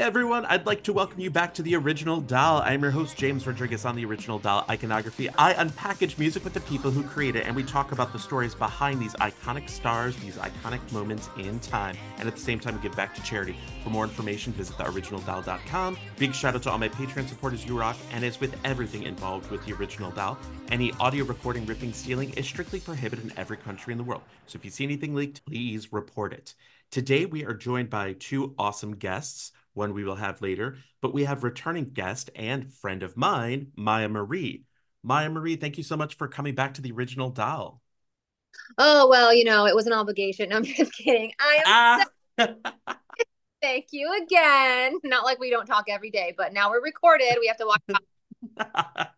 everyone. I'd like to welcome you back to The Original Doll. I'm your host, James Rodriguez, on The Original Doll Iconography. I unpackage music with the people who create it, and we talk about the stories behind these iconic stars, these iconic moments in time. And at the same time, give back to charity. For more information, visit theoriginaldoll.com. Big shout out to all my Patreon supporters, you rock. And as with everything involved with The Original Doll, any audio recording, ripping, stealing is strictly prohibited in every country in the world. So if you see anything leaked, please report it. Today, we are joined by two awesome guests one we will have later, but we have returning guest and friend of mine, Myah Marie. Myah Marie, thank you so much for coming back to the original doll. Oh, well, you know, it was an obligation. I'm just kidding. I am. Ah. thank you again. Not like we don't talk every day, but now we're recorded. We have to watch.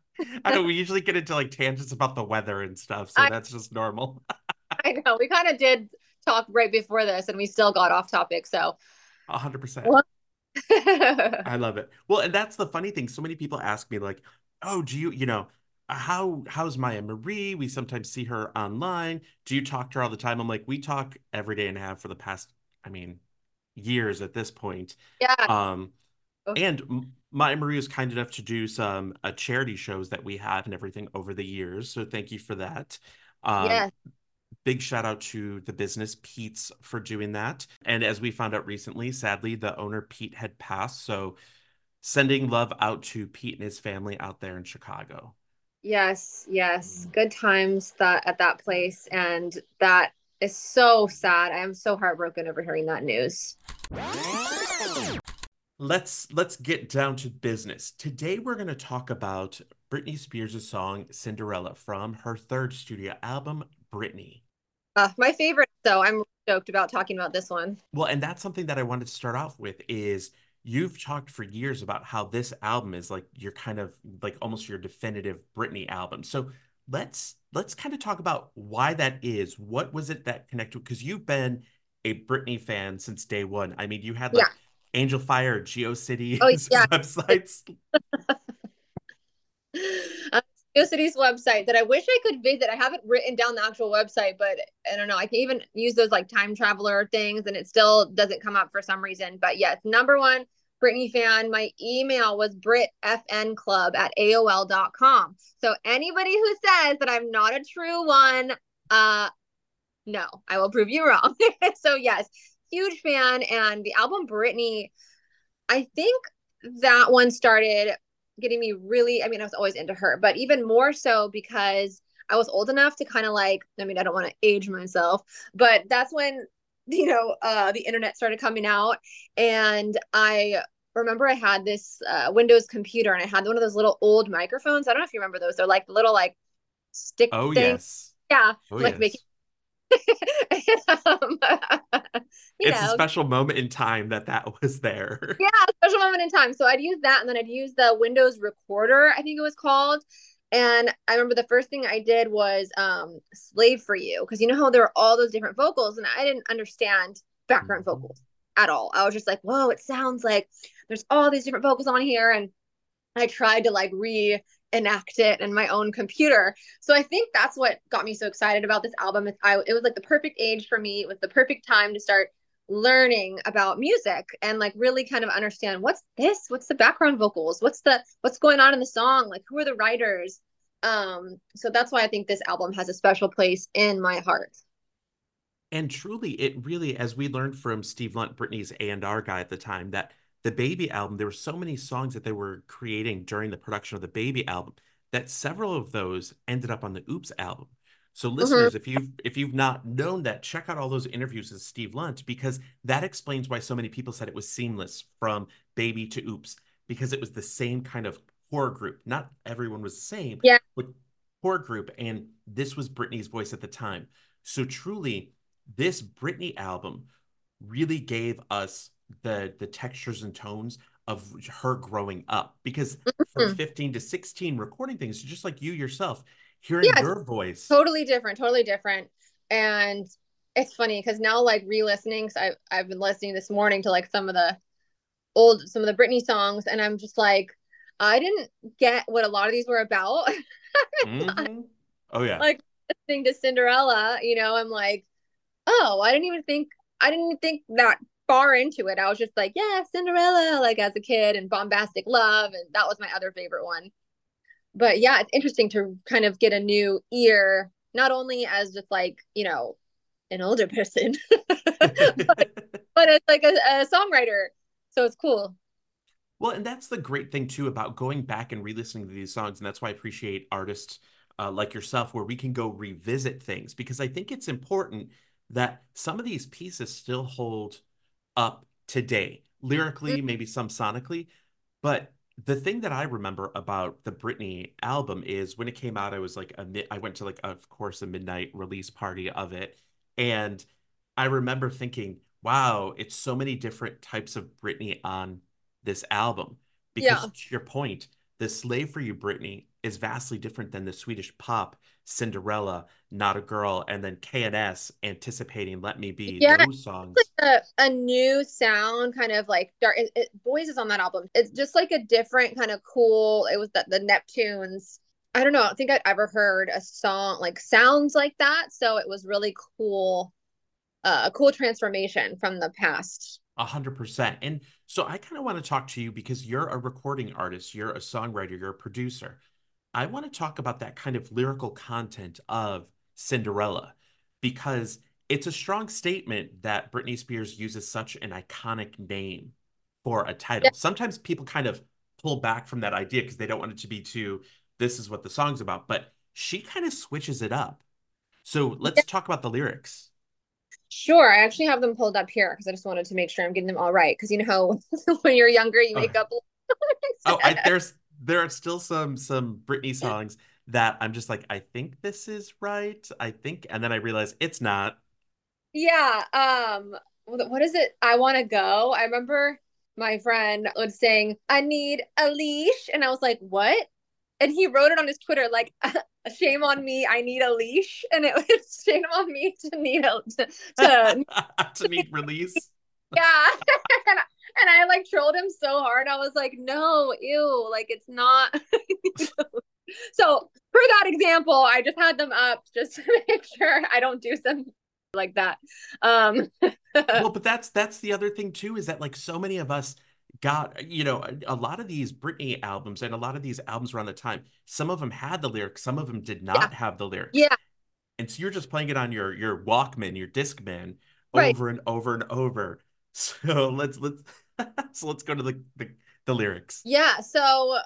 I know we usually get into like tangents about the weather and stuff, so I, that's just normal. I know we kind of did talk right before this, and we still got off topic. So, hundred percent. I love it. Well, and that's the funny thing. So many people ask me, like, oh, do you, you know, how how's Myah Marie? We sometimes see her online. Do you talk to her all the time? I'm like, we talk every day and a half for the past, I mean, years at this point. Yeah. Um, okay. and Myah Marie was kind enough to do some uh, charity shows that we have and everything over the years. So thank you for that. Um, yeah big shout out to the business Pete's for doing that. And as we found out recently, sadly, the owner Pete had passed. So sending love out to Pete and his family out there in Chicago. Yes, yes. Mm. Good times that at that place. And that is so sad. I am so heartbroken over hearing that news. Let's let's get down to business. Today we're going to talk about Britney Spears' song Cinderella from her third studio album Britney. Uh, my favorite, though. I'm stoked about talking about this one. Well, and that's something that I wanted to start off with is you've talked for years about how this album is like your kind of like almost your definitive Britney album. So let's let's kind of talk about why that is. What was it that connected? Because you've been a Britney fan since day one. I mean, you had like yeah. Angelfire, GeoCities oh, yeah. websites. City's website that I wish I could visit. I haven't written down the actual website, but I don't know. I can even use those like time traveler things and it still doesn't come up for some reason. But yes, number one, Britney fan. My email was britfnclub at AOL.com. So anybody who says that I'm not a true one, uh no, I will prove you wrong. so yes, huge fan. And the album Britney, I think that one started getting me really, I mean, I was always into her, but even more so because I was old enough to kind of like, I mean, I don't want to age myself, but that's when, you know, uh, the internet started coming out. And I remember I had this uh, Windows computer and I had one of those little old microphones. I don't know if you remember those. They're like little like stick. Oh, things. yes. Yeah. Oh, like yes. making um, it's know. a special moment in time that that was there. Yeah, special moment in time. So I'd use that, and then I'd use the Windows Recorder, I think it was called. And I remember the first thing I did was um, "Slave for You" because you know how there are all those different vocals, and I didn't understand background mm-hmm. vocals at all. I was just like, "Whoa, it sounds like there's all these different vocals on here," and I tried to like re enact it in my own computer. So I think that's what got me so excited about this album. It's, I, it was like the perfect age for me. It was the perfect time to start learning about music and like really kind of understand what's this what's the background vocals what's the what's going on in the song like who are the writers um so that's why i think this album has a special place in my heart and truly it really as we learned from steve lunt britney's a&r guy at the time that the baby album there were so many songs that they were creating during the production of the baby album that several of those ended up on the oops album so mm-hmm. listeners mm-hmm. if you've if you've not known that check out all those interviews with steve lunt because that explains why so many people said it was seamless from baby to oops because it was the same kind of core group not everyone was the same yeah but core group and this was britney's voice at the time so truly this britney album really gave us the the textures and tones of her growing up because mm-hmm. from 15 to 16 recording things just like you yourself hearing yeah, your voice. totally different totally different. And it's funny because now like re-listening so I've, I've been listening this morning to like some of the old some of the Britney songs and I'm just like I didn't get what a lot of these were about. Mm-hmm. oh yeah. like listening to Cinderella you know? I'm like oh I didn't even think I didn't think that far into it. I was just like, yeah, Cinderella, like as a kid, and Bombastic Love, and that was my other favorite one. But yeah, it's interesting to kind of get a new ear, not only as just like you know an older person, but, but as like a, a songwriter. So it's cool. Well, and that's the great thing too about going back and re-listening to these songs, and that's why I appreciate artists uh, like yourself, where we can go revisit things because I think it's important that some of these pieces still hold up today, lyrically, mm-hmm. maybe some sonically. But the thing that I remember about the Britney album is when it came out, I was like, a mi- I went to like, of course, a midnight release party of it, and I remember thinking, wow, it's so many different types of Britney on this album because yeah. to your point the slave for you Britney is vastly different than the Swedish pop Cinderella, Not a Girl, and then KNS anticipating Let Me Be. Yeah, those songs. Like a, a, new sound, kind of like dark. It, it, Boys is on that album. It's just like a different kind of cool. It was the, the Neptunes. I don't know. I don't think I'd ever heard a song like sounds like that. So it was really cool. Uh, a cool transformation from the past a hundred percent. And so I kind of want to talk to you because you're a recording artist, you're a songwriter, you're a producer. I want to talk about that kind of lyrical content of Cinderella because it's a strong statement that Britney Spears uses such an iconic name for a title. Yeah. Sometimes people kind of pull back from that idea because they don't want it to be too, this is what the song's about, but she kind of switches it up. So let's yeah. talk about the lyrics. Sure. I actually have them pulled up here because I just wanted to make sure I'm getting them all right. Because you know how when you're younger, you oh, make up. oh, I, there's there are still some some Britney songs that I'm just like, I think this is right. I think, and then I realize it's not. Yeah. Um. What is it? I want to go. I remember my friend was saying, "I need a leash," and I was like, "What?" And he wrote it on his Twitter like, shame on me i need a leash and it was shame on me to need a to to, to need release yeah and, and i like trolled him so hard. I was like no ew like it's not so for that example i just had them up just to make sure i don't do some like that. Um well but that's that's the other thing too is that like so many of us got you know a, a, lot of these Britney albums and a lot of these albums around the time some of them had the lyrics some of them did not yeah. have the lyrics. Yeah. And so you're just playing it on your your Walkman your Discman right. over and over and over. So let's let's so let's go to the, the the lyrics yeah so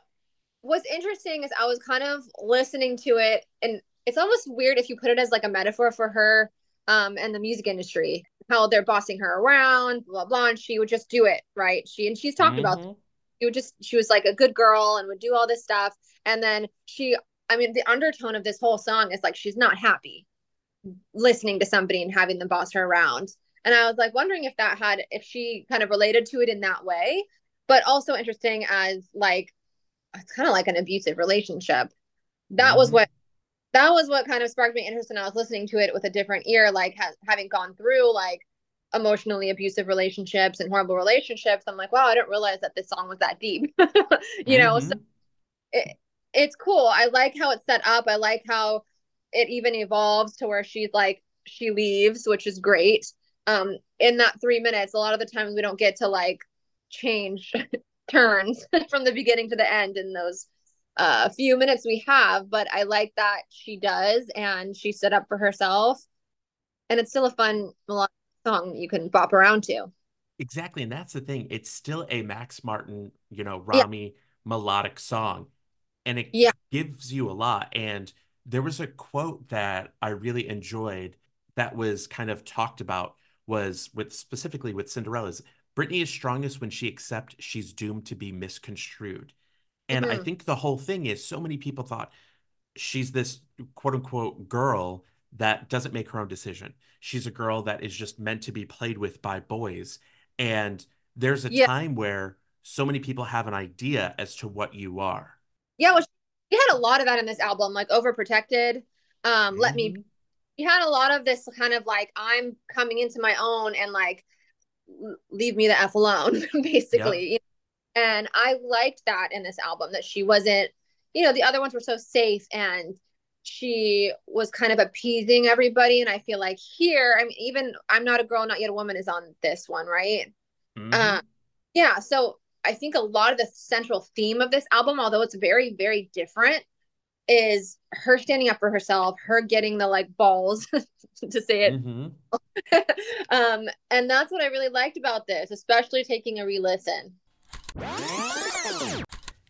what's interesting is I was kind of listening to it and it's almost weird if you put it as like a metaphor for her um and the music industry how they're bossing her around, blah blah, and she would just do it, right? She and she's talked mm-hmm. about she would just she was like a good girl and would do all this stuff, and then she, I mean, the undertone of this whole song is like she's not happy listening to somebody and having them boss her around. And I was like wondering if that had if she kind of related to it in that way, but also interesting as like it's kind of like an abusive relationship. That mm-hmm. was what that was what kind of sparked me interest and I was listening to it with a different ear, like ha- having gone through like emotionally abusive relationships and horrible relationships. I'm like, wow, I didn't realize that this song was that deep. you mm-hmm. know, so mm-hmm. it, it's cool. I like how it's set up. I like how it even evolves to where she's like she leaves, which is great. Um, in that three minutes, a lot of the times we don't get to like change turns from the beginning to the end in those uh, few minutes we have, but I like that she does and she stood up for herself. And it's still a fun melodic song you can bop around to. Exactly. And that's the thing. It's still a Max Martin, you know, Rami yeah. melodic song. And it yeah. gives you a lot. And there was a quote that I really enjoyed that was kind of talked about was with specifically with Cinderella's Britney is strongest when she accepts she's doomed to be misconstrued. And mm-hmm. I think the whole thing is so many people thought she's this quote unquote girl that doesn't make her own decision. She's a girl that is just meant to be played with by boys. And there's a yeah. time where so many people have an idea as to what you are. Yeah, well, she had a lot of that in this album, like overprotected. Um, mm-hmm. let me. She had a lot of this kind of like I'm coming into my own and like leave me the f alone, basically. Yep. And I liked that in this album that she wasn't, you know, the other ones were so safe and she was kind of appeasing everybody. And I feel like here, I mean, even I'm not a girl, not yet a woman is on this one, right? Mm-hmm. Uh, yeah. So I think a lot of the central theme of this album, although it's very, very different, is her standing up for herself, her getting the like balls to say it. Mm-hmm. um, and that's what I really liked about this, especially taking a re listen.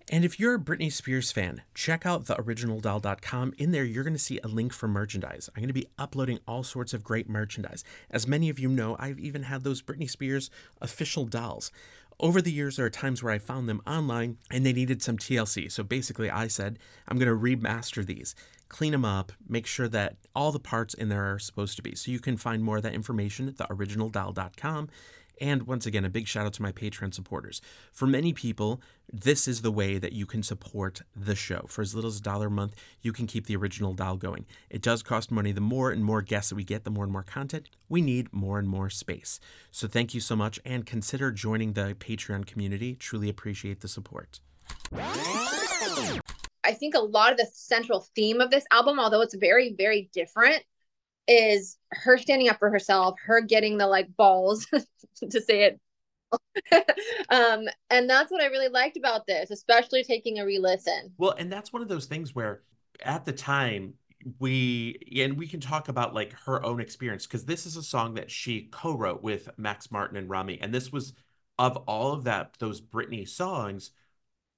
And if you're a Britney Spears fan, check out theoriginaldoll.com. In there, you're going to see a link for merchandise. I'm going to be uploading all sorts of great merchandise. As many of you know, I've even had those Britney Spears official dolls. Over the years, there are times where I found them online and they needed some TLC. So basically, I said, I'm going to remaster these, clean them up, make sure that all the parts in there are supposed to be. So you can find more of that information at theoriginaldoll.com. And once again, a big shout out to my Patreon supporters. For many people, this is the way that you can support the show. For as little as a dollar a month, you can keep the original doll going. It does cost money. The more and more guests that we get, the more and more content, we need more and more space. So thank you so much and consider joining the Patreon community. Truly appreciate the support. I think a lot of the central theme of this album, although it's very, very different, is her standing up for herself, her getting the like balls to say it. um, and that's what I really liked about this, especially taking a re-listen. Well, and that's one of those things where at the time we and we can talk about like her own experience because this is a song that she co-wrote with Max Martin and Rami, and this was of all of that those Britney songs.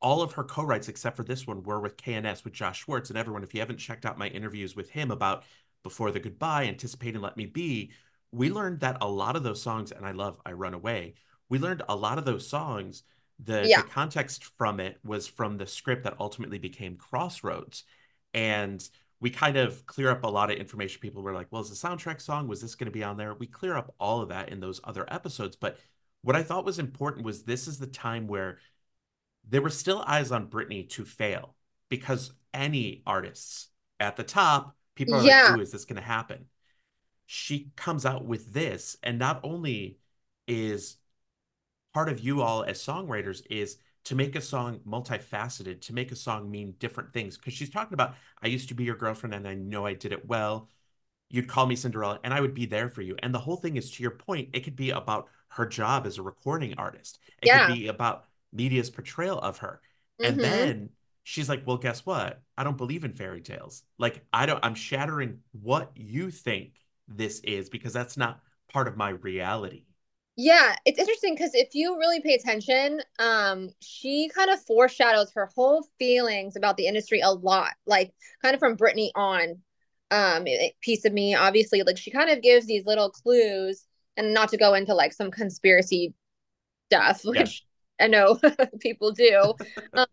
All of her co-writes, except for this one, were with KNS with Josh Schwartz and everyone. If you haven't checked out my interviews with him about before the goodbye, anticipate and let me be, we learned that a lot of those songs, and I love I Run Away, we learned a lot of those songs. The, yeah. the context from it was from the script that ultimately became Crossroads. And we kind of clear up a lot of information. People were like, well, is the soundtrack song? Was this going to be on there? We clear up all of that in those other episodes. But what I thought was important was this is the time where there were still eyes on Britney to fail because any artists at the top People are yeah. like, "Ooh, is this going to happen?" She comes out with this, and not only is part of you all as songwriters is to make a song multifaceted, to make a song mean different things. Because she's talking about, I used to be your girlfriend, and I know I did it well. You'd call me Cinderella, and I would be there for you. And the whole thing is, to your point, it could be about her job as a recording artist. It yeah. could be about media's portrayal of her. And mm-hmm. then she's like, well, guess what? I don't believe in fairy tales. Like, I don't, I'm shattering what you think this is because that's not part of my reality. Yeah, it's interesting because if you really pay attention, um, she kind of foreshadows her whole feelings about the industry a lot, like kind of from Britney on. Um, piece of me, obviously, like she kind of gives these little clues, and not to go into like some conspiracy stuff, which yeah. I know people do. um,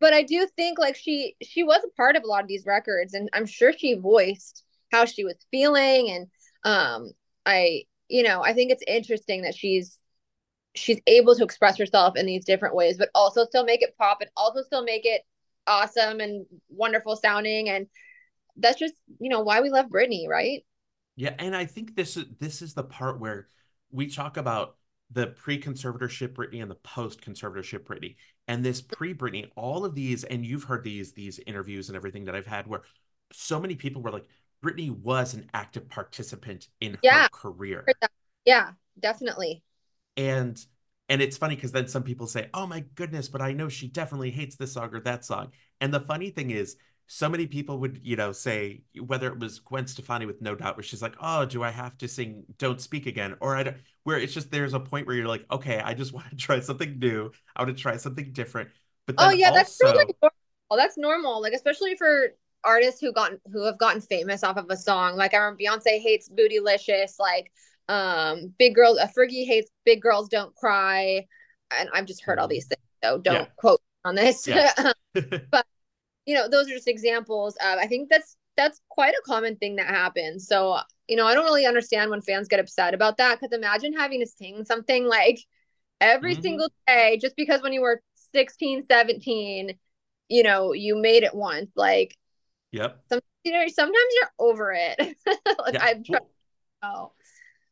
but I do think like she she was a part of a lot of these records and I'm sure she voiced how she was feeling and um I you know I think it's interesting that she's she's able to express herself in these different ways but also still make it pop and also still make it awesome and wonderful sounding and that's just you know why we love Britney right? Yeah and I think this is this is the part where we talk about the pre-conservatorship Britney and the post-conservatorship Britney and this pre-Britney, all of these, and you've heard these these interviews and everything that I've had where so many people were like, Britney was an active participant in yeah. her career. Yeah, definitely. And and it's funny because then some people say, "Oh my goodness," but I know she definitely hates this song or that song. And the funny thing is, so many people would, you know, say whether it was Gwen Stefani with No Doubt, where she's like, "Oh, do I have to sing Don't Speak Again?" Or I don't, where it's just there's a point where you're like, "Okay, I just want to try something new. I want to try something different." But oh yeah, also... that's really normal. That's normal, like especially for artists who gotten who have gotten famous off of a song. Like I remember Beyonce hates Bootylicious. Like um, Big Girls, uh, Fergie hates Big Girls Don't Cry, and I've just heard all mm-hmm. these things. So don't yeah. quote on this. Yeah. but you know, those are just examples of, I think that's, that's quite a common thing that happens. So, you know, I don't really understand when fans get upset about that. Cause imagine having to sing something like every mm-hmm. single day, just because when you were 16, 17, you know, you made it once. Like, yep. Some, you know, sometimes you're over it. like yeah. I've tried. Well, oh.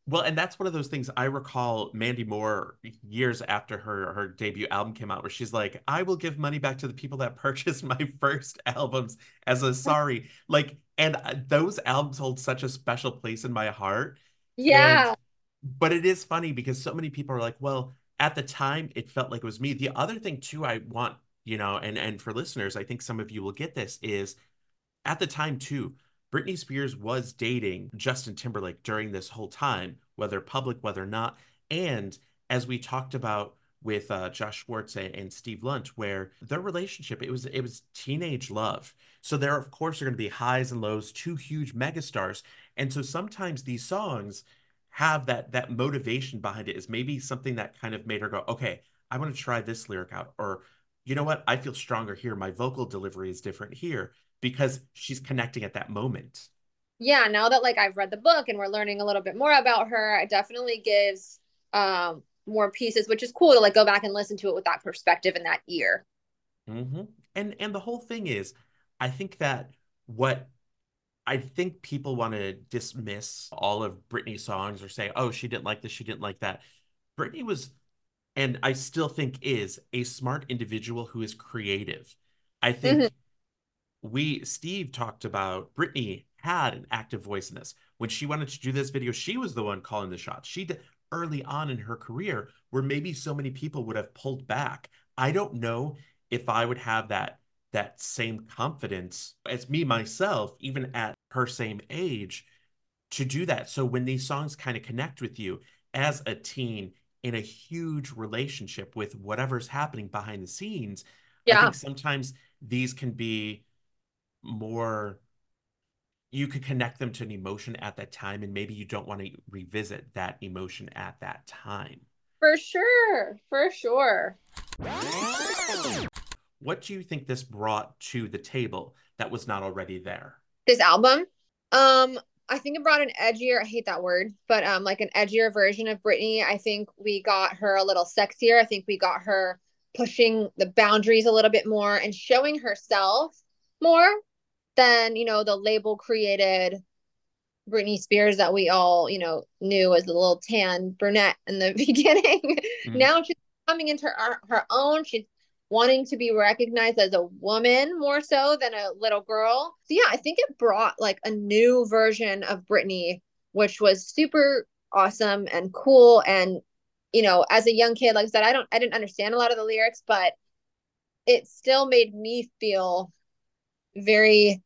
Well, and that's one of those things I recall Mandy Moore years after her her debut album came out, where she's like, "I will give money back to the people that purchased my first albums as a sorry." Like, and uh, those albums hold such a special place in my heart. Yeah. And, but it is funny because so many people are like, "Well, at the time, it felt like it was me." The other thing too, I want you know, and and for listeners, I think some of you will get this is at the time too Britney Spears was dating Justin Timberlake during this whole time, whether public, whether not. And as we talked about with uh, Josh Schwartz and, and, Steve Lunt, where their relationship it was it was teenage love. So there, of course, are going to be highs and lows, two huge megastars, and so sometimes these songs have that that motivation behind it is maybe something that kind of made her go, okay, I want to try this lyric out, or you know what, I feel stronger here. My vocal delivery is different here because she's connecting at that moment. Yeah, now that like I've read the book and we're learning a little bit more about her, it definitely gives um more pieces, which is cool to like go back and listen to it with that perspective and that ear. Mm-hmm. And and the whole thing is, I think that what I think people want to dismiss all of Britney's songs or say, oh, she didn't like this, she didn't like that. Britney was, and I still think is, a smart individual who is creative. I think mm-hmm we Steve talked about Britney had an active voice in this. When she wanted to do this video, she was the one calling the shots. She did early on in her career where maybe so many people would have pulled back. I don't know if I would have that that same confidence as me myself, even at her same age, to do that. So when these songs kind of connect with you as a teen in a huge relationship with whatever's happening behind the scenes, yeah. I think sometimes these can be more you could connect them to an emotion at that time and maybe you don't want to revisit that emotion at that time. For sure for sure. What do you think this brought to the table that was not already there? This album? Um i think it brought an edgier i hate that word but um like an edgier version of britney. I think we got her a little sexier. I think we got her pushing the boundaries a little bit more and showing herself more than you know the label created Britney Spears that we all you know knew as a little tan brunette in the beginning. Mm. Now she's coming into her, her own. She's wanting to be recognized as a woman more so than a little girl. So yeah, I think it brought like a new version of Britney, which was super awesome and cool. And you know, as a young kid, like I said, I don't I didn't understand a lot of the lyrics, but it still made me feel very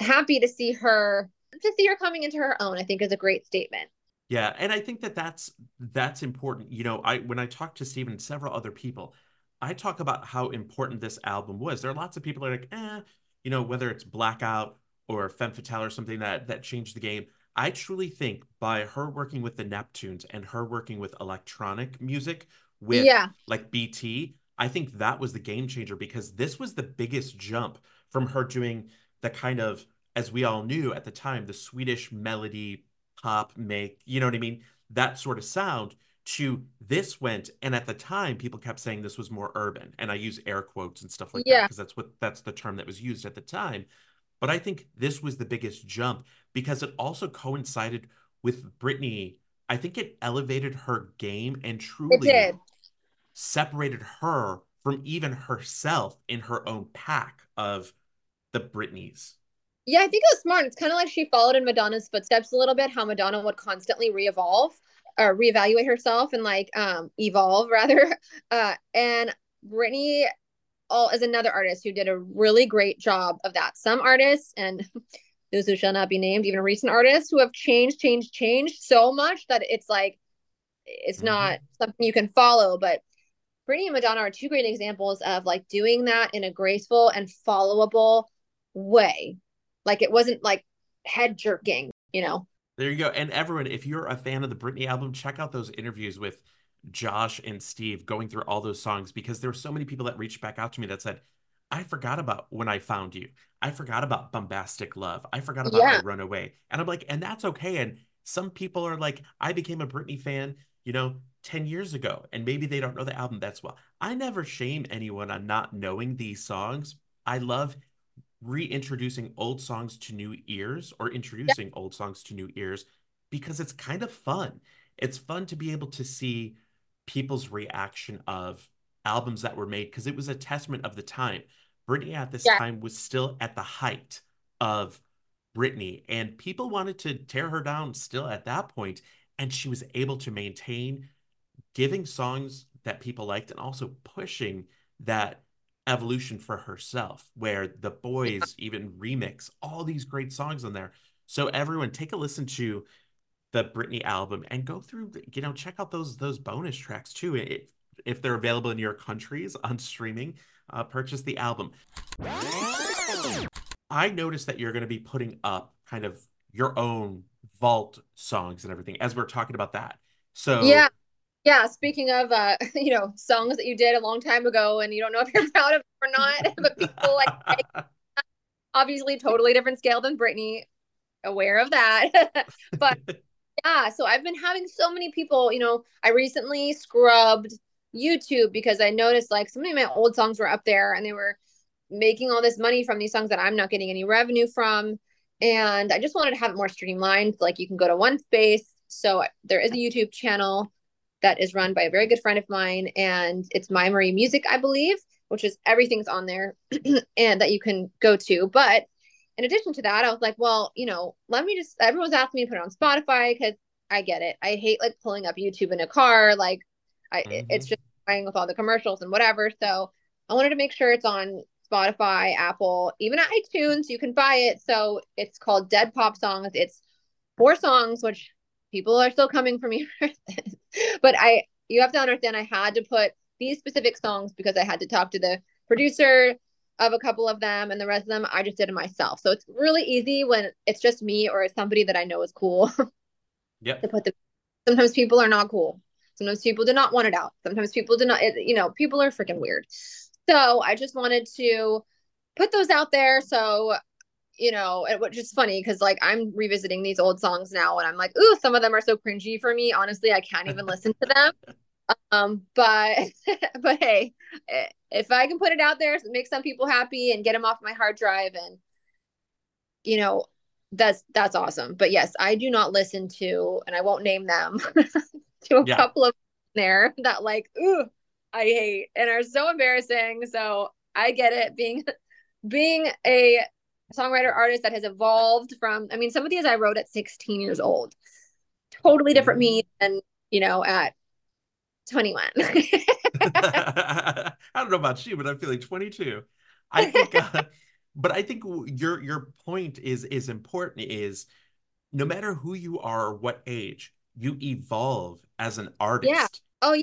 happy to see her to see her coming into her own i think is a great statement. Yeah and i think that that's that's important. You know i when i talk to stephen and several other people i talk about how important this album was. There are lots of people that are like eh you know whether it's blackout or femme fatale or something that that changed the game. I truly think by her working with the neptunes and her working with electronic music with yeah. like bt i think that was the game changer because this was the biggest jump from her doing the kind of as we all knew at the time the swedish melody pop make you know what i mean? That sort of sound to this went. And at the time people kept saying this was more urban. And i use air quotes and stuff like yeah. that because that's what that's the term that was used at the time. But i think this was the biggest jump because it also coincided with britney. I think it elevated her game and truly separated her from even herself in her own pack of the Britneys. Yeah, I think it was smart. It's kind of like she followed in Madonna's footsteps a little bit, how Madonna would constantly re-evolve or reevaluate herself and like um evolve rather. Uh and Britney all is another artist who did a really great job of that. Some artists and those who shall not be named, even recent artists who have changed, changed, changed so much that it's like it's mm-hmm. not something you can follow. But Britney and Madonna are two great examples of like doing that in a graceful and followable way. Like it wasn't like head jerking, you know. There you go. And everyone, if you're a fan of the Britney album, check out those interviews with Josh and Steve going through all those songs because there were so many people that reached back out to me that said, I forgot about when I found you. I forgot about bombastic love. I forgot about yeah. runaway. And I'm like, and that's okay. And some people are like, I became a Britney fan, you know, 10 years ago, and maybe they don't know the album that's well. I never shame anyone on not knowing these songs. I love reintroducing old songs to new ears or introducing yeah. old songs to new ears because it's kind of fun. It's fun to be able to see people's reaction of albums that were made because it was a testament of the time. Britney at this yeah. time was still at the height of Britney, and people wanted to tear her down still at that point, and she was able to maintain giving songs that people liked and also pushing that evolution for herself where the boys even remix all these great songs on there. So everyone take a listen to the Britney album and go through you know check out those those bonus tracks too. If, if they're available in your countries on streaming uh, purchase the album. I noticed that you're going to be putting up kind of your own vault songs and everything as we're talking about that. So yeah yeah speaking of uh you know songs that you did a long time ago and you don't know if you're proud of them or not but people like obviously totally different scale than Britney aware of that. But yeah so I've been having so many people you know I recently scrubbed YouTube because I noticed like so many of my old songs were up there and they were making all this money from these songs that I'm not getting any revenue from. And I just wanted to have it more streamlined like you can go to one space so there is a YouTube channel that is run by a very good friend of mine and it's Myah Marie music i believe which is everything's on there and that you can go to. But in addition to that i was like well you know let me just everyone's asking me to put it on spotify because i get it. I hate like pulling up youtube in a car like i mm-hmm. it's just playing with all the commercials and whatever. So i wanted to make sure it's on spotify apple even at itunes you can buy it. So it's called dead pop songs. It's four songs which people are still coming for me for this. But I you have to understand I had to put these specific songs because I had to talk to the producer of a couple of them and the rest of them I just did it myself. So it's really easy when it's just me or somebody that I know is cool. Yeah. To put the sometimes people are not cool. Sometimes people do not want it out. Sometimes people do not it, you know, people are freaking weird. So I just wanted to put those out there so you know, which is funny because like I'm revisiting these old songs now and I'm like, ooh, some of them are so cringy for me. Honestly, I can't even listen to them. Um, but but hey, if I can put it out there, make some people happy and get them off my hard drive, and you know, that's that's awesome. But yes, I do not listen to, and I won't name them, to a yeah. couple of there that like, ooh, I hate and are so embarrassing. So I get it being being a songwriter artist that has evolved from i mean some of these i wrote at 16 years old. Totally different me mm-hmm. than you know at 21 i don't know about you but i'm feeling 22 i think uh, but i think your your point is is important is no matter who you are or what age you evolve as an artist. Yeah oh yeah.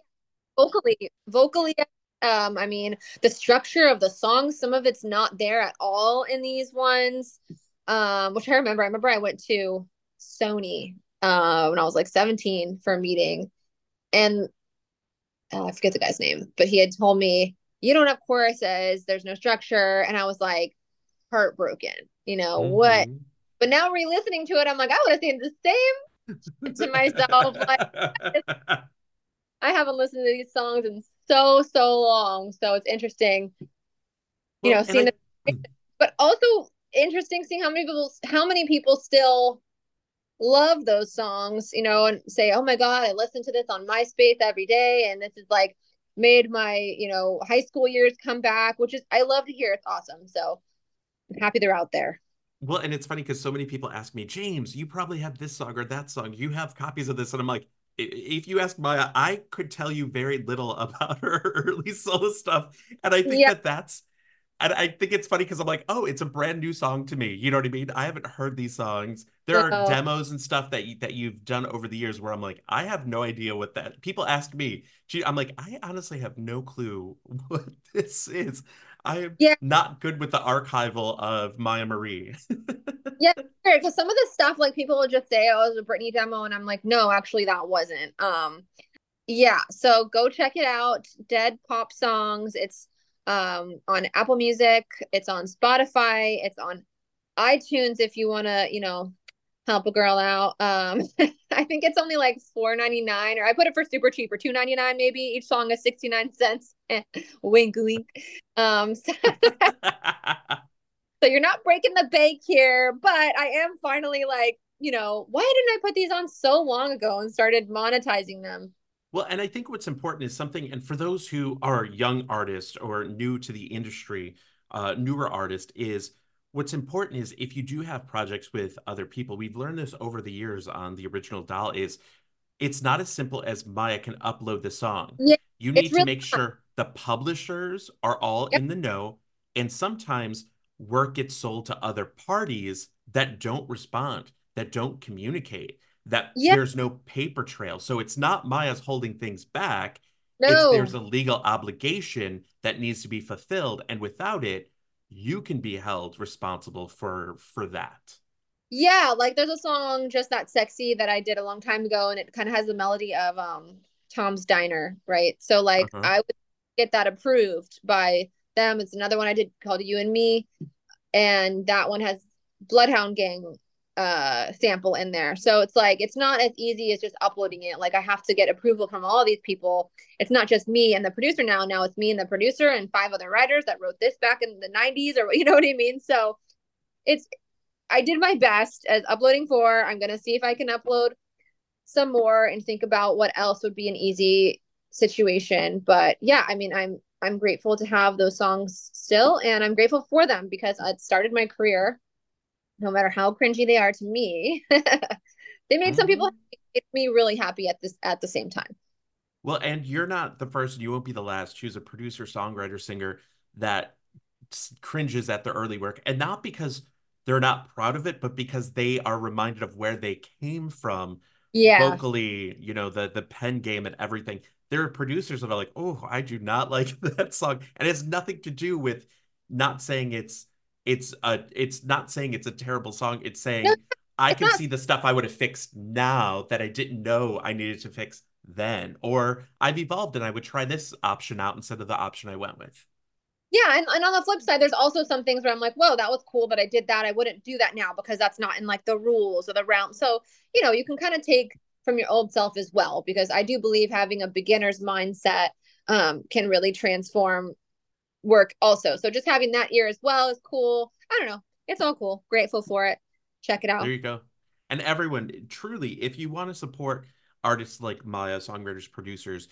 Vocally vocally um, I mean, the structure of the song, some of it's not there at all in these ones. Um, which I remember. I remember I went to Sony uh, when I was like 17 for a meeting, and uh, I forget the guy's name, but he had told me you don't have choruses, there's no structure, and I was like heartbroken. You know mm-hmm. what? But now re-listening to it, I'm like, I would have said the same to myself. Like, I haven't listened to these songs in so so long, so it's interesting. You well, know, seeing I... the, but also interesting seeing how many people how many people still love those songs, you know, and say, "Oh my god, I listen to this on MySpace every day," and this is like made my you know high school years come back, which is I love to hear. It's awesome. So I'm happy they're out there. Well, and it's funny because so many people ask me, James, you probably have this song or that song. You have copies of this, and I'm like, if you ask Myah, I could tell you very little about her early solo stuff, and I think yeah. that that's, and I think it's funny because I'm like, oh, it's a brand new song to me. You know what I mean? I haven't heard these songs. There are demos and stuff that you, that you've done over the years where I'm like, I have no idea what that. People ask me, I'm like, I honestly have no clue what this is. I am yeah. not good with the archival of Myah Marie. yeah, because some of the stuff like people will just say, "Oh, it was a Britney demo," and I'm like, "No, actually, that wasn't." Um, yeah, so go check it out. Dead Pop Songs. It's um on Apple Music. It's on Spotify. It's on iTunes if you want to, you know, help a girl out. Um, I think it's only like four ninety nine, or I put it for super cheap, or two ninety nine maybe. Each song is sixty nine cents. wink, wink. Um, so, so, you're not breaking the bank here, but I am finally like you know, why didn't I put these on so long ago and started monetizing them? Well, and I think what's important is something, and for those who are young artists or new to the industry, uh, newer artist, is what's important is if you do have projects with other people, we've learned this over the years on the original doll, is it's not as simple as Myah can upload the song. Yeah, you need it's to really make sure the publishers are all Yep. in the know, and sometimes work gets sold to other parties that don't respond, that don't communicate, that Yeah, there's no paper trail. So it's not Myah's holding things back. It's no. there's a legal obligation that needs to be fulfilled, and without it, you can be held responsible for for that. Yeah, like there's a song just that sexy that I did a long time ago and it kind of has the melody of um Tom's Diner, right? So like Uh-huh. I would get that approved by them. It's another one I did called You and Me and that one has Bloodhound Gang uh sample in there. So it's like it's not as easy as just uploading it. Like I have to get approval from all these people. It's not just me and the producer now. Now it's me and the producer and five other writers that wrote this back in the 90s or you know what I mean? So it's I did my best as uploading four. I'm gonna see if I can upload some more and think about what else would be an easy situation. But yeah, I mean, I'm I'm grateful to have those songs still, and I'm grateful for them because it started my career. No matter how cringy they are to me, they made some people Mhm. happy. Made me really happy at this at the same time. Well, and you're not the first, and you won't be the last. Was a producer, songwriter, singer that cringes at the early work, and not because they're not proud of it, but because they are reminded of where they came from Yeah, vocally, you know, the the pen game and everything. There are producers that are like, "Oh, I do not like that song," and it has nothing to do with not saying it's it's a it's not saying it's a terrible song. It's no, saying I it's can not see the stuff I would have fixed now that I didn't know I needed to fix then, or I've evolved and I would try this option out instead of the option I went with. Yeah, and, and on the flip side, there's also some things where I'm like, whoa, that was cool, but I did that. I wouldn't do that now because that's not in like the rules or the realm. So, you know, you can kind of take from your old self as well, because I do believe having a beginner's mindset um, can really transform work also. So just having that year as well is cool. I don't know. It's all cool. Grateful for it. Check it out. There you go. And everyone, truly, if you want to support artists like Myah, songwriters, producers,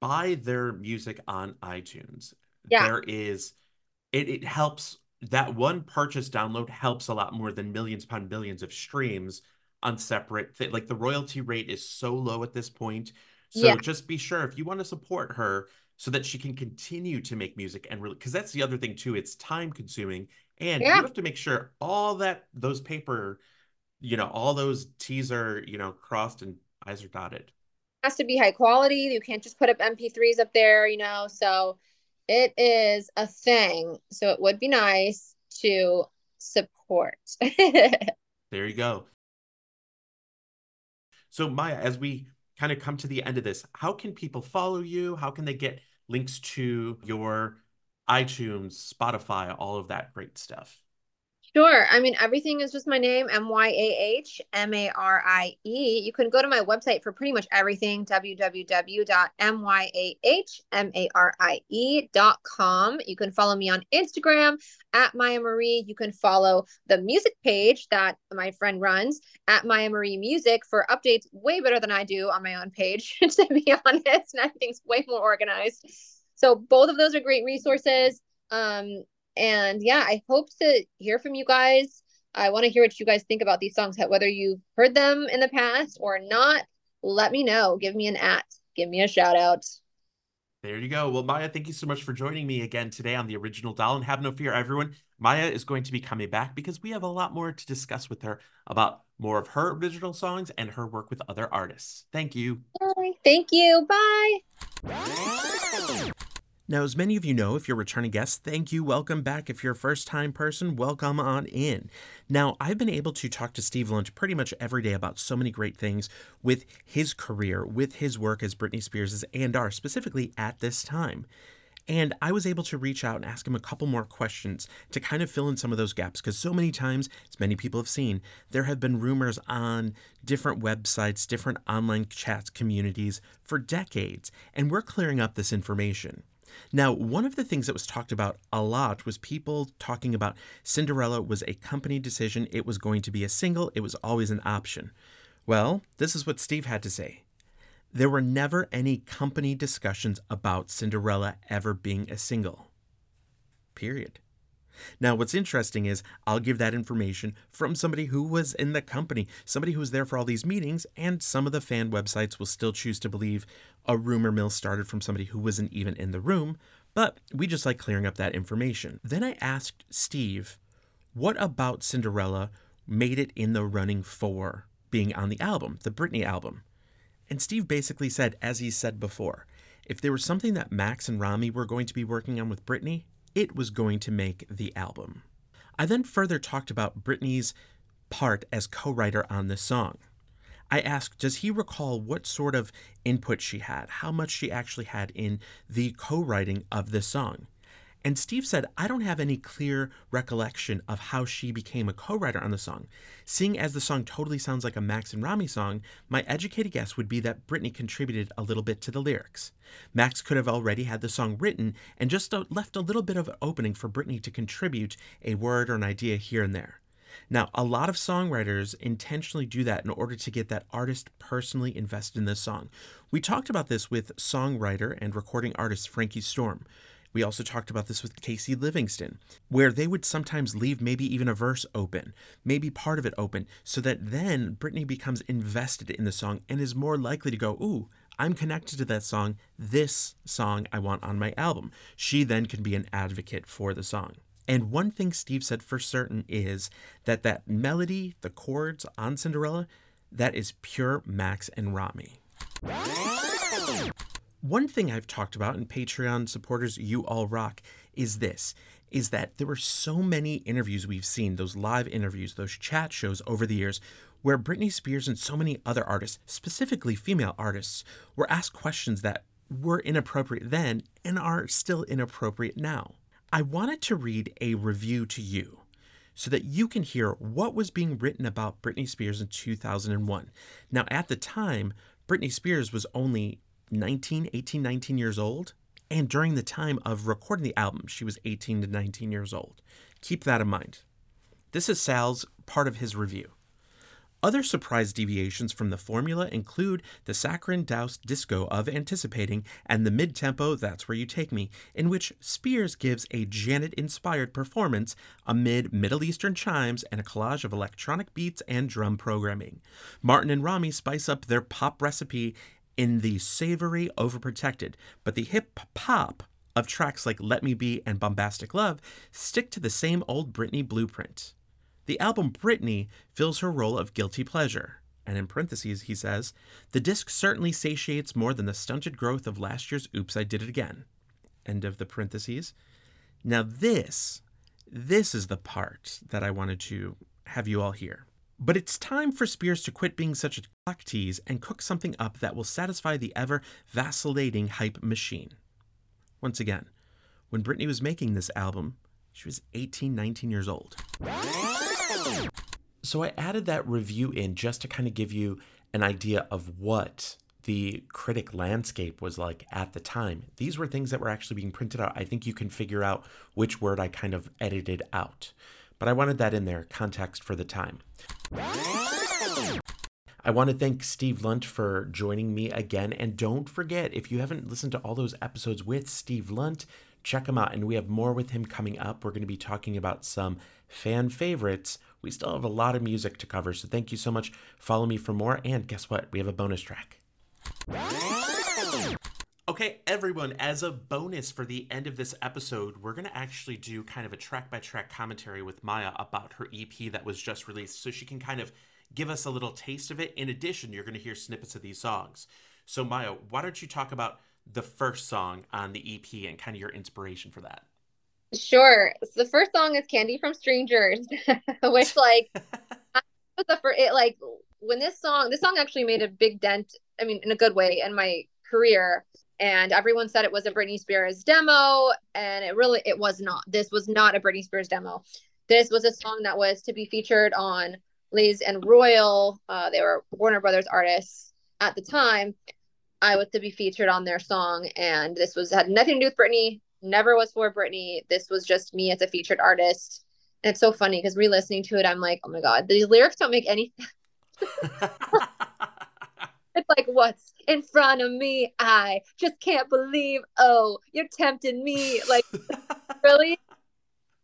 buy their music on iTunes. Yeah. There is, it, it helps. That one purchase download helps a lot more than millions upon billions of streams on separate thi- like the royalty rate is so low at this point. So Yeah. just be sure if you want to support her so that she can continue to make music and really because that's the other thing too, it's time consuming and you have to make sure all that those paper, you know, all those T's are, you know, crossed and I's are dotted. has to be high quality. You can't just put up MP3s up there, you know. So it is a thing. So it would be nice to support. There you go. So Myah, as we kind of come to the end of this, how can people follow you? How can they get links to your iTunes, Spotify, all of that great stuff? Sure. I mean, everything is just my name, M Y A H M A R I E. You can go to my website for pretty much everything, www.myahmarie.com. You can follow me on Instagram at Myah Marie. You can follow the music page that my friend runs at Myah Marie Music for updates way better than I do on my own page, to be honest. And everything's way more organized. So both of those are great resources. Um, and yeah, I hope to hear from you guys. I want to hear what you guys think about these songs, whether you've heard them in the past or not. Let me know. Give me an at. Give me a shout out. There you go. Well, Myah, thank you so much for joining me again today on the original doll. And have no fear, everyone. Myah is going to be coming back because we have a lot more to discuss with her about more of her original songs and her work with other artists. Thank you. Bye. Thank you. Bye. Now, as many of you know, if you're returning guests, thank you. Welcome back. If you're a first time person, welcome on in. Now, I've been able to talk to Steve Lunt pretty much every day about so many great things with his career, with his work as Britney Spears' A&R specifically at this time. And I was able to reach out and ask him a couple more questions to kind of fill in some of those gaps because so many times, as many people have seen, there have been rumors on different websites, different online chats communities for decades, and we're clearing up this information. Now, one of the things that was talked about a lot was people talking about Cinderella was a company decision. It was going to be a single, it was always an option. Well, this is what Steve had to say. There were never any company discussions about Cinderella ever being a single. Period. Now, what's interesting is I'll give that information from somebody who was in the company, somebody who was there for all these meetings, and some of the fan websites will still choose to believe a rumor mill started from somebody who wasn't even in the room, but we just like clearing up that information. Then I asked Steve, what about Cinderella made it in the running for being on the album, the Britney album? And Steve basically said, as he said before, if there was something that Max and Rami were going to be working on with Britney, it was going to make the album. I then further talked about Britney's part as co writer on this song. I asked, does he recall what sort of input she had, how much she actually had in the co writing of this song? And Steve said, I don't have any clear recollection of how she became a co writer on the song. Seeing as the song totally sounds like a Max and Rami song, my educated guess would be that Britney contributed a little bit to the lyrics. Max could have already had the song written and just uh, left a little bit of an opening for Britney to contribute a word or an idea here and there. Now, a lot of songwriters intentionally do that in order to get that artist personally invested in the song. We talked about this with songwriter and recording artist Frankie Storm. We also talked about this with Casey Livingston, where they would sometimes leave maybe even a verse open, maybe part of it open, so that then Britney becomes invested in the song and is more likely to go, Ooh, I'm connected to that song. This song I want on my album. She then can be an advocate for the song. And one thing Steve said for certain is that that melody, the chords on Cinderella, that is pure Max and Rami. One thing I've talked about, and Patreon supporters, you all rock, is this is that there were so many interviews we've seen, those live interviews, those chat shows over the years, where Britney Spears and so many other artists, specifically female artists, were asked questions that were inappropriate then and are still inappropriate now. I wanted to read a review to you so that you can hear what was being written about Britney Spears in 2001. Now, at the time, Britney Spears was only 19, 18, 19 years old. And during the time of recording the album, she was 18 to 19 years old. Keep that in mind. This is Sal's part of his review. Other surprise deviations from the formula include the saccharine doused disco of Anticipating and the mid tempo That's Where You Take Me, in which Spears gives a Janet inspired performance amid Middle Eastern chimes and a collage of electronic beats and drum programming. Martin and Rami spice up their pop recipe in the savory overprotected, but the hip pop of tracks like Let Me Be and Bombastic Love stick to the same old Britney blueprint. The album Britney fills her role of guilty pleasure. And in parentheses, he says, the disc certainly satiates more than the stunted growth of last year's Oops, I Did It Again. End of the parentheses. Now, this, this is the part that I wanted to have you all hear. But it's time for Spears to quit being such a clock tease and cook something up that will satisfy the ever vacillating hype machine. Once again, when Britney was making this album, she was 18, 19 years old. So I added that review in just to kind of give you an idea of what the critic landscape was like at the time. These were things that were actually being printed out. I think you can figure out which word I kind of edited out. But I wanted that in there, context for the time. I want to thank Steve Lunt for joining me again. And don't forget, if you haven't listened to all those episodes with Steve Lunt, check them out. And we have more with him coming up. We're going to be talking about some fan favorites. We still have a lot of music to cover. So thank you so much. Follow me for more. And guess what? We have a bonus track. Okay, everyone, as a bonus for the end of this episode, we're going to actually do kind of a track by track commentary with Myah about her EP that was just released so she can kind of give us a little taste of it. In addition, you're going to hear snippets of these songs. So, Myah, why don't you talk about the first song on the EP and kind of your inspiration for that? Sure. So the first song is Candy from Strangers, which, like, the first, it, like, when this song, this song actually made a big dent, I mean, in a good way, in my career and everyone said it was a Britney Spears demo and it really it was not. This was not a Britney Spears demo. This was a song that was to be featured on Liz and Royal. Uh, they were Warner Brothers artists at the time. I was to be featured on their song, and this was had nothing to do with Britney. Never was for Britney. This was just me as a featured artist. And it's so funny because re-listening to it, I'm like, oh my god, these lyrics don't make any. it's like what's in front of me? I just can't believe. Oh, you're tempting me. Like really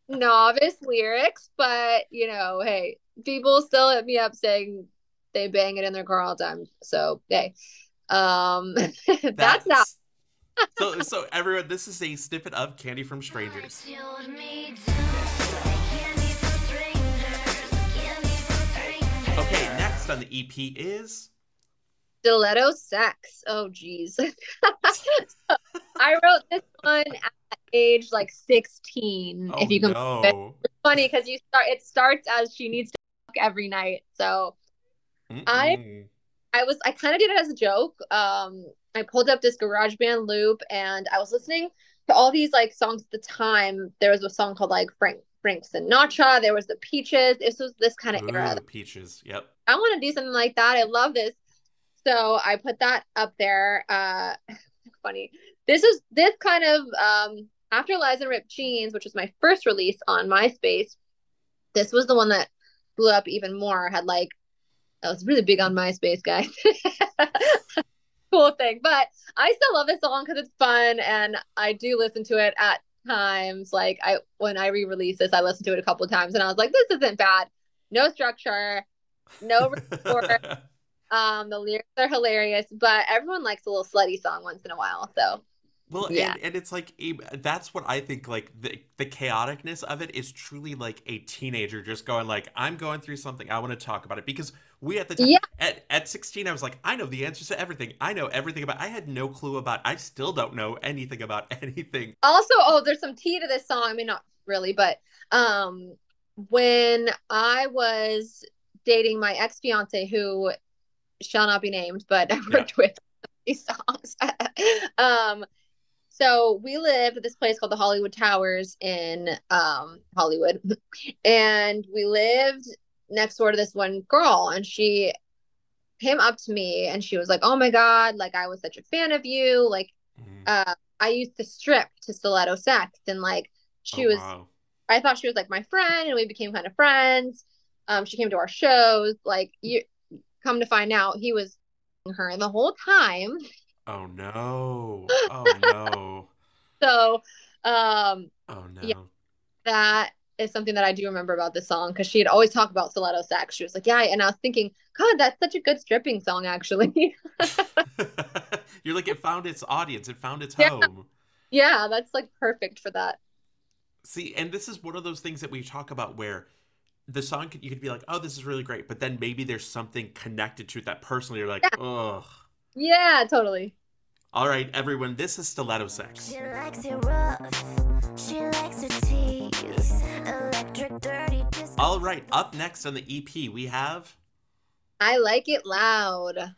novice lyrics, but you know, hey, people still hit me up saying they bang it in their car all the time. So hey, um, that's, that's that. so so everyone, this is a snippet of Candy from Strangers. Okay, next on the EP is Stiletto Sex. Oh geez. so I wrote this one at age like 16. Oh, if you can no. It's funny because you start it starts as she needs to fuck every night. So Mm-mm. I I was I kind of did it as a joke. Um I pulled up this GarageBand loop and I was listening to all these like songs at the time. There was a song called like Frank Frank Sinatra. There was the Peaches. This was this kind of era. Peaches. Yep. I want to do something like that. I love this. So I put that up there. Uh, funny. This is this kind of um after Liza and Ripped Jeans, which was my first release on MySpace. This was the one that blew up even more. Had like I was really big on MySpace, guys. cool thing, but I still love this song because it's fun, and I do listen to it at times. Like I when I re-release this, I listened to it a couple of times, and I was like, this isn't bad. No structure, no Um, the lyrics are hilarious, but everyone likes a little slutty song once in a while. So well, yeah. and, and it's like that's what I think. Like the the chaoticness of it is truly like a teenager just going like, "I'm going through something. I want to talk about it." Because we at the time yeah. at at 16, I was like, "I know the answers to everything. I know everything about." I had no clue about. I still don't know anything about anything. Also, oh, there's some tea to this song. I mean, not really, but um, when I was dating my ex fiance, who shall not be named, but I worked yeah. with these songs. um, so we lived at this place called the Hollywood Towers in um, Hollywood, and we lived next door to this one girl, and she came up to me and she was like, "Oh my god, like I was such a fan of you. Like, mm-hmm. uh, I used to strip to Stiletto Sex, and like she oh, was." Wow. I thought she was like my friend, and we became kind of friends. Um, she came to our shows. Like you, come to find out he was her the whole time. Oh no. Oh no. so um Oh no. Yeah, that is something that I do remember about this song because she had always talked about stiletto sex. She was like, Yeah, and I was thinking, God, that's such a good stripping song, actually. You're like, it found its audience, it found its yeah. home. Yeah, that's like perfect for that. See, and this is one of those things that we talk about where the song could, you could be like, oh, this is really great, but then maybe there's something connected to it that personally you're like, yeah. ugh. Yeah, totally. All right, everyone, this is Stiletto Sex. She likes it rough. She likes it tease. Electric, dirty. All right, up next on the EP, we have. I like it loud.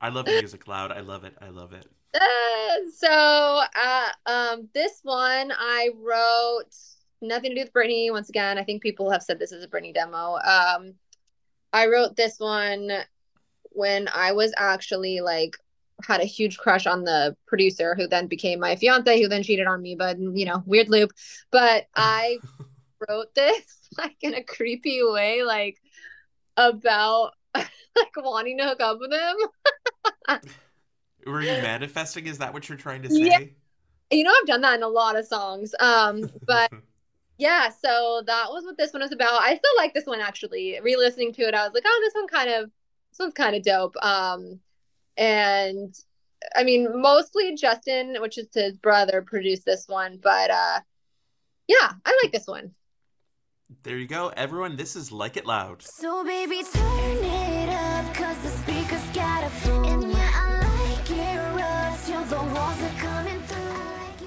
I love music loud. I love it. I love it. Uh, so, uh, um, this one I wrote nothing to do with Britney. Once again, I think people have said this is a Britney demo. Um, I wrote this one when I was actually like had a huge crush on the producer who then became my fiance who then cheated on me but you know weird loop but i wrote this like in a creepy way like about like wanting to hook up with him were you manifesting is that what you're trying to say yeah. you know i've done that in a lot of songs um but yeah, so that was what this one was about. I still like this one actually. Re-listening to it, I was like, oh, this one kind of this one's kind of dope. Um, and I mean, mostly Justin, which is his brother, produced this one, but uh, yeah, I like this one. There you go, everyone. This is Like It Loud. So baby, turn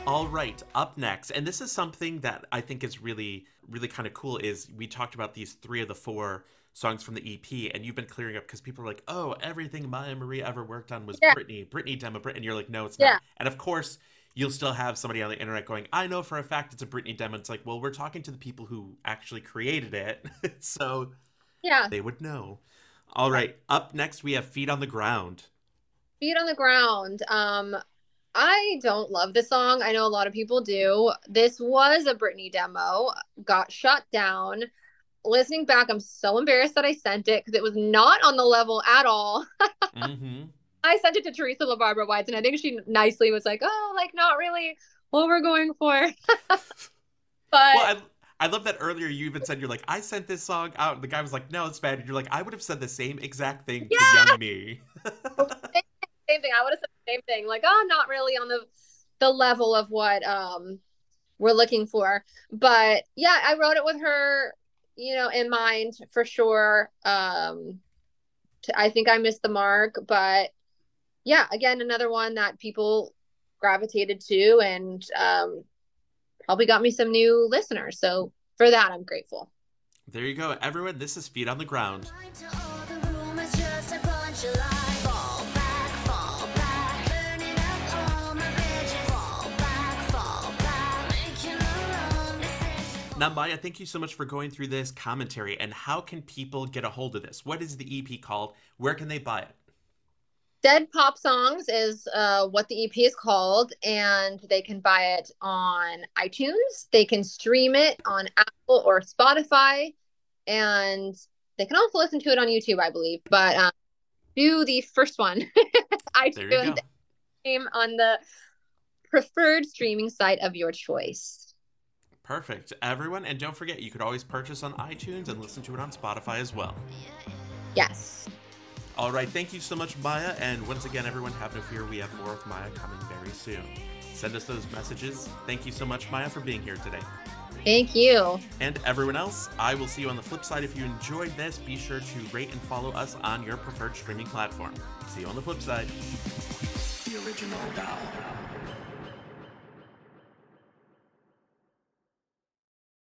all right, up next, and this is something that I think is really, really kind of cool. Is we talked about these three of the four songs from the EP, and you've been clearing up because people are like, "Oh, everything Myah Marie ever worked on was yeah. Britney, Britney demo, Britney." And you're like, "No, it's yeah. not." And of course, you'll still have somebody on the internet going, "I know for a fact it's a Britney demo." It's like, well, we're talking to the people who actually created it, so yeah, they would know. All right, up next we have "Feet on the Ground." Feet on the ground. Um, I don't love the song. I know a lot of people do. This was a Britney demo, got shut down. Listening back, I'm so embarrassed that I sent it because it was not on the level at all. hmm I sent it to Teresa LaBarbera White, and I think she nicely was like, "Oh, like not really what we're going for." but Well, I, I love that earlier you even said you're like, I sent this song out. The guy was like, no, it's bad. And you're like, I would have said the same exact thing to young me. same thing. I would have said the same thing. Like, oh, not really on the the level of what um we're looking for. But yeah, I wrote it with her, you know, in mind for sure. Um t- I think I missed the mark, but yeah, again, another one that people gravitated to and um probably got me some new listeners. So for that, I'm grateful. there you go. Everyone, this is Feet on the Ground. Now, Myah, thank you so much for going through this commentary. And how can people get a hold of this? What is the EP called? Where can they buy it? Dead Pop Songs is uh, what the EP is called, and they can buy it on iTunes. They can stream it on Apple or Spotify, and they can also listen to it on YouTube, I believe. But um, do the first one, iTunes, stream on the preferred streaming site of your choice. Perfect. Everyone, and don't forget, you could always purchase on iTunes and listen to it on Spotify as well. Yes. All right, thank you so much, Myah. And once again, everyone, have no fear. We have more with Myah coming very soon. Send us those messages. Thank you so much, Myah, for being here today. Thank you. And everyone else, I will see you on the flip side. If you enjoyed this, be sure to rate and follow us on your preferred streaming platform. See you on the flip side. The original doll.